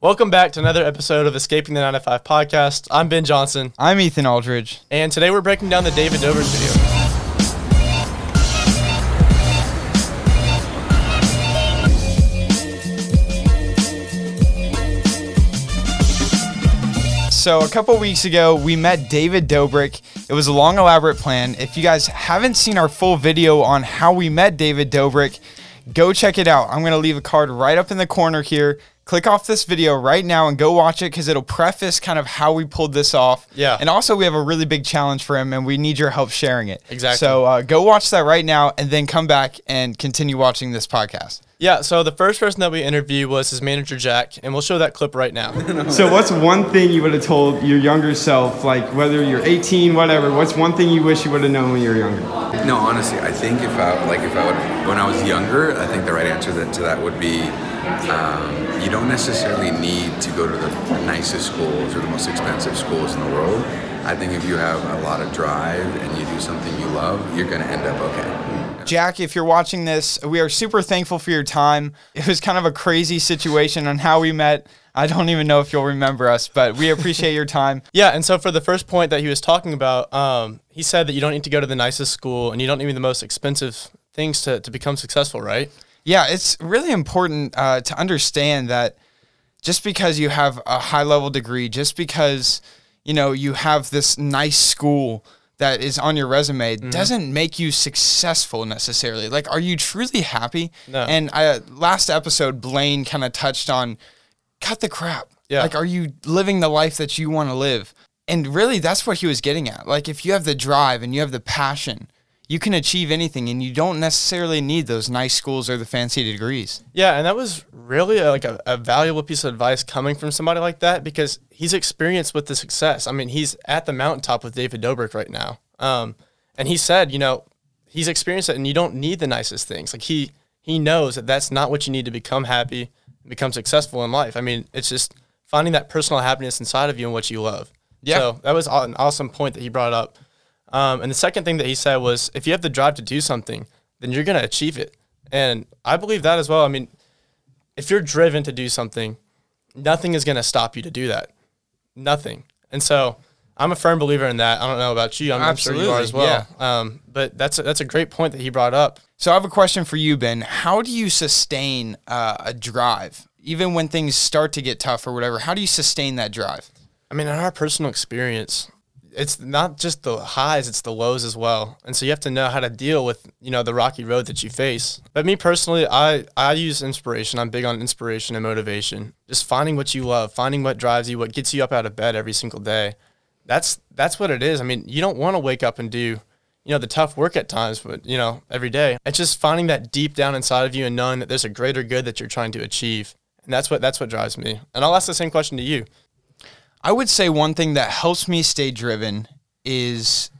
Welcome back to another episode of Escaping the 9 to 5 podcast. I'm Ben Johnson, I'm Ethan Aldridge. and today we're breaking down the David Dobrik video. So a couple weeks ago, we met David Dobrik. It was a long, elaborate plan. If you guys haven't seen our full video on how we met David Dobrik, go check it out. I'm gonna leave a card right up in the corner here. Click off this video right now and go watch it because it'll preface kind of how we pulled this off. Yeah. And also, we have a really big challenge for him, and we need your help sharing it. Exactly. So uh, go watch that right now, and then come back and continue watching this podcast. Yeah, so the first person that we interviewed was his manager, Jack, and we'll show that clip right now. So what's one thing you would have told your younger self, like whether you're 18, whatever? What's one thing you wish you would have known when you were younger? No, honestly, I think if I like if I would when I was younger, I think the right answer that, to that would be um, you don't necessarily need to go to the nicest schools or the most expensive schools in the world. I think if you have a lot of drive and you do something you love, you're gonna end up okay. Jack, if you're watching this, we are super thankful for your time. It was kind of a crazy situation on how we met. I don't even know if you'll remember us, but we appreciate your time. Yeah, and so for the first point that he was talking about, um, he said that you don't need to go to the nicest school and you don't need the most expensive things to, to become successful, right? Yeah, it's really important uh, to understand that just because you have a high level degree, just because you know you have this nice school that is on your resume, doesn't make you successful necessarily. Like, are you truly happy? No. And I, last episode, Blaine kind of touched on cut the crap. Yeah. Like, are you living the life that you want to live? And really, that's what he was getting at. Like, if you have the drive and you have the passion, you can achieve anything, and you don't necessarily need those nice schools or the fancy degrees. Yeah, and that was really a, like a, a valuable piece of advice coming from somebody like that because he's experienced with the success. I mean, he's at the mountaintop with David Dobrik right now. Um, and he said, you know, he's experienced it, and you don't need the nicest things. Like he he knows that that's not what you need to become happy, and become successful in life. I mean, it's just finding that personal happiness inside of you and what you love. Yeah. So that was an awesome point that he brought up. Um, and the second thing that he said was, if you have the drive to do something, then you're going to achieve it. And I believe that as well. I mean, if you're driven to do something, nothing is going to stop you to do that. Nothing. And so I'm a firm believer in that. I don't know about you. I'm, I'm sure you are as well. Um, but that's a, that's a great point that he brought up. So I have a question for you, Ben. How do you sustain uh, a drive, even when things start to get tough or whatever? How do you sustain that drive? I mean, in our personal experience, it's not just the highs, it's the lows as well. And so you have to know how to deal with, you know, the rocky road that you face. But me personally, I, I use inspiration. I'm big on inspiration and motivation. Just finding what you love, finding what drives you, what gets you up out of bed every single day. That's that's what it is. I mean, you don't want to wake up and do, you know, the tough work at times, but you know, every day. It's just finding that deep down inside of you and knowing that there's a greater good that you're trying to achieve. And that's what that's what drives me. And I'll ask the same question to you. I would say one thing that helps me stay driven is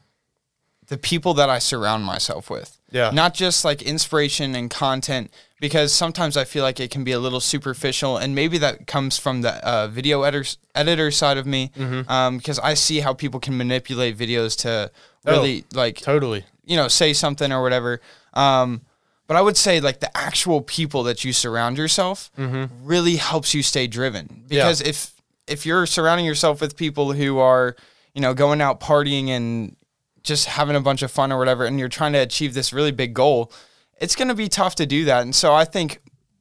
the people that I surround myself with. Yeah. Not just like inspiration and content, because sometimes I feel like it can be a little superficial, and maybe that comes from the uh, video editor editor side of me, um, because I see how people can manipulate videos to really like Totally. you know say something or whatever. Um, but I would say like the actual people that you surround yourself really helps you stay driven because if if you're surrounding yourself with people who are you know going out partying and just having a bunch of fun or whatever and you're trying to achieve this really big goal it's going to be tough to do that and so i think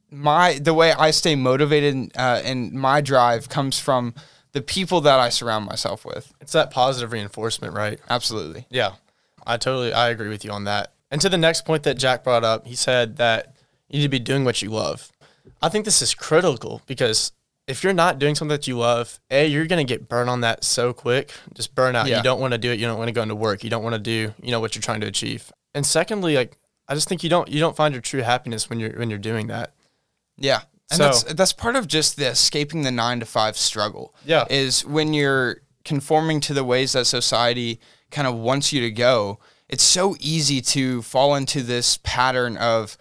my the way i stay motivated uh, and my drive comes from the people that i surround myself with It's that positive reinforcement, right? absolutely Yeah. I totally I agree with you on that. And to the next point that Jack brought up, he said that you need to be doing what you love. I think this is critical because if you're not doing something that you love, A, you're gonna get burned on that so quick. Just burn out. Yeah. You don't want to do it, you don't want to go into work, you don't want to do, you know, what you're trying to achieve. And secondly, like I just think you don't you don't find your true happiness when you're when you're doing that. Yeah. And So- that's that's part of just the escaping the nine to five struggle. Yeah. Is when you're conforming to the ways that society kind of wants you to go, it's so easy to fall into this pattern of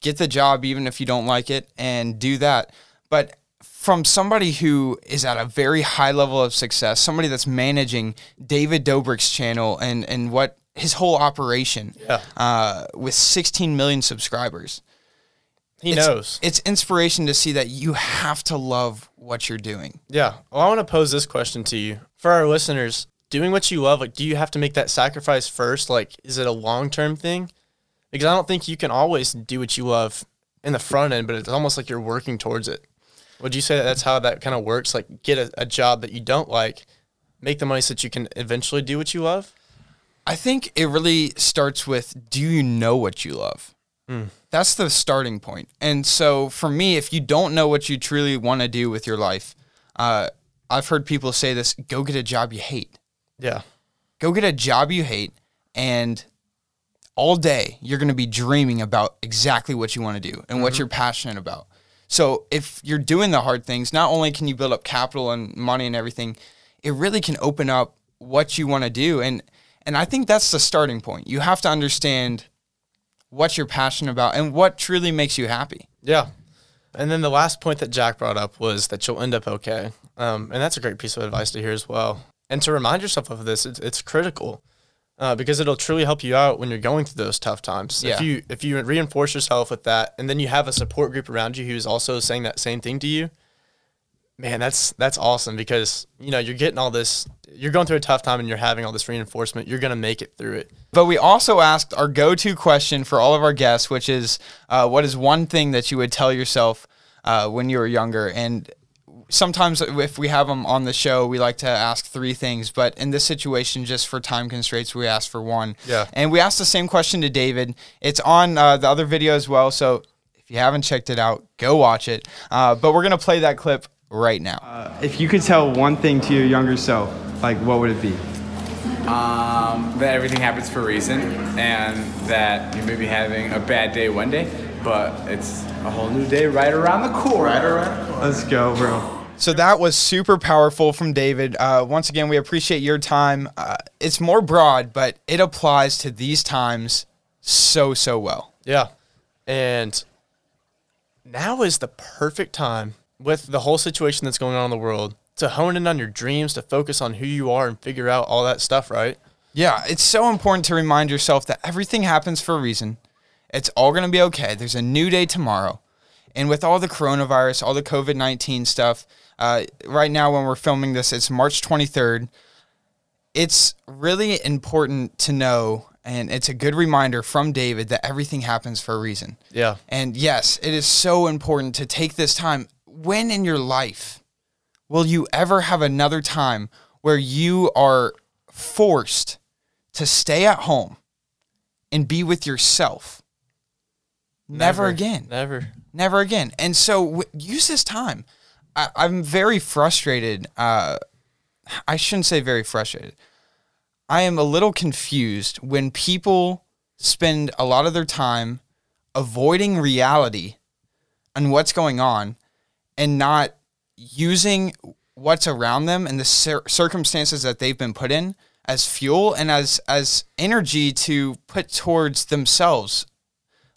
get the job even if you don't like it and do that. But from somebody who is at a very high level of success, somebody that's managing David Dobrik's channel and, and what his whole operation Yeah. uh, with 16 million subscribers He it's, knows. It's inspiration to see that you have to love what you're doing. Yeah. Well, I want to pose this question to you. For our listeners, doing what you love, like, do you have to make that sacrifice first? Like, is it a long term thing? Because I don't think you can always do what you love in the front end, but it's almost like you're working towards it. Would you say that that's how that kind of works? Like, get a, a job that you don't like, make the money so that you can eventually do what you love? I think it really starts with do you know what you love? That's the starting point. And so for me, if you don't know what you truly want to do with your life, uh, I've heard people say this go get a job you hate. Yeah. Go get a job you hate, and all day you're going to be dreaming about exactly what you want to do and what you're passionate about. So if you're doing the hard things, not only can you build up capital and money and everything, it really can open up what you want to do. And and I think that's the starting point. You have to understand what you're passionate about and what truly makes you happy. Yeah. And then the last point that Jack brought up was that you'll end up okay. Um, and that's a great piece of advice to hear as well. And to remind yourself of this, it's, it's critical uh, because it'll truly help you out when you're going through those tough times. Yeah. If you if you reinforce yourself with that, and then you have a support group around you who's also saying that same thing to you, man, that's that's awesome because you know you're getting all this. You're going through a tough time and you're having all this reinforcement. You're gonna make it through it. But we also asked our go-to question for all of our guests, which is, uh, what is one thing that you would tell yourself uh, when you were younger? And sometimes if we have them on the show, we like to ask three things. But in this situation, just for time constraints, we asked for one. Yeah. And we asked the same question to David. It's on uh, the other video as well. So if you haven't checked it out, go watch it. Uh, but we're gonna play that clip right now. If you could tell one thing to your younger self, like what would it be? um, that everything happens for a reason and that you may be having a bad day one day, but it's a whole new day right around the corner. Right around. Let's go, bro. So that was super powerful from David. Uh, once again, we appreciate your time. Uh, it's more broad, but it applies to these times so so well. Yeah. And now is the perfect time with the whole situation that's going on in the world to hone in on your dreams, to focus on who you are and figure out all that stuff, right? Yeah, it's so important to remind yourself that everything happens for a reason. It's all going to be okay. There's a new day tomorrow. And with all the coronavirus, all the COVID 19 stuff, uh, right now when we're filming this, it's March 23rd. It's really important to know, and it's a good reminder from David that everything happens for a reason. Yeah. And yes, it is so important to take this time. When in your life will you ever have another time where you are forced to stay at home and be with yourself? Never, again. Never. Never again. And so use this time. I, I'm very frustrated. Uh, I shouldn't say very frustrated. I am a little confused when people spend a lot of their time avoiding reality and what's going on and not using what's around them and the cir- circumstances that they've been put in as fuel and as as energy to put towards themselves.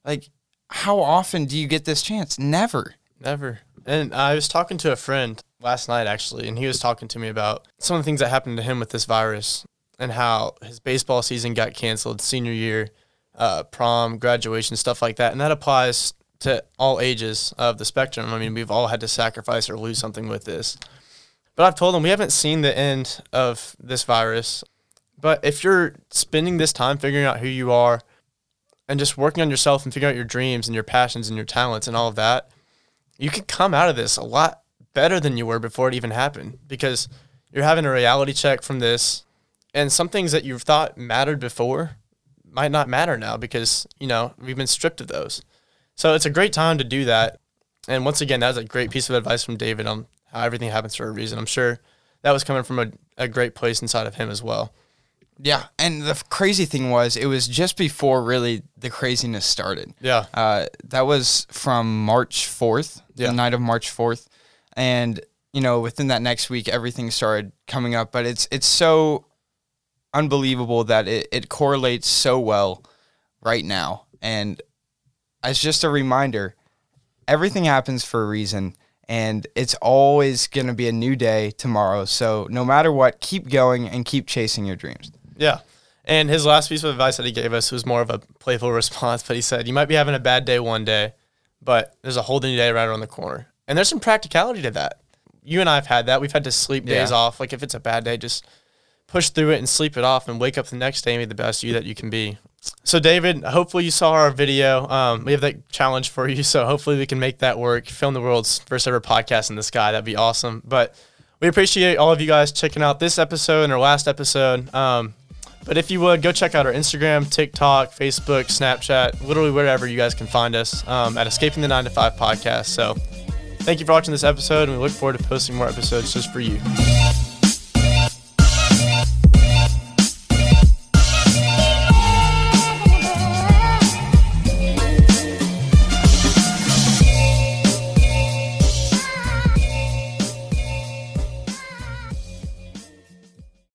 Like how often do you get this chance? Never. Never. And I was talking to a friend last night actually, and he was talking to me about some of the things that happened to him with this virus and how his baseball season got canceled, senior year, uh, prom, graduation, stuff like that. And that applies to all ages of the spectrum. I mean, we've all had to sacrifice or lose something with this. But I've told him we haven't seen the end of this virus. But if you're spending this time figuring out who you are and just working on yourself and figuring out your dreams and your passions and your talents and all of that, you could come out of this a lot better than you were before it even happened because you're having a reality check from this and some things that you've thought mattered before might not matter now because you know we've been stripped of those. So it's a great time to do that. And once again that was a great piece of advice from david on how everything happens for a reason. I'm sure that was coming from a, a great place inside of him as well Yeah, and the crazy thing was, it was just before really the craziness started. yeah Uh, that was from March 4th, Yeah. the night of March 4th. And, you know, within that next week, everything started coming up. But it's it's so unbelievable that it, it correlates so well right now. And as just a reminder, everything happens for a reason. And it's always going to be a new day tomorrow. So no matter what, keep going and keep chasing your dreams. Yeah. And his last piece of advice that he gave us was more of a playful response, but he said, You might be having a bad day one day, but there's a whole new day right around the corner. And there's some practicality to that. You and I have had that. We've had to sleep days Yeah. off. Like if it's a bad day, just push through it and sleep it off and wake up the next day and be the best you that you can be. So David, hopefully you saw our video. Um, we have that challenge for you, so hopefully we can make that work. Film the world's first ever podcast in the sky. That'd be awesome. But we appreciate all of you guys checking out this episode and our last episode. Um, but if you would, go check out our Instagram, TikTok, Facebook, Snapchat, literally wherever you guys can find us um, at Escaping the 9 to 5 podcast. So thank you for watching this episode, and we look forward to posting more episodes just for you.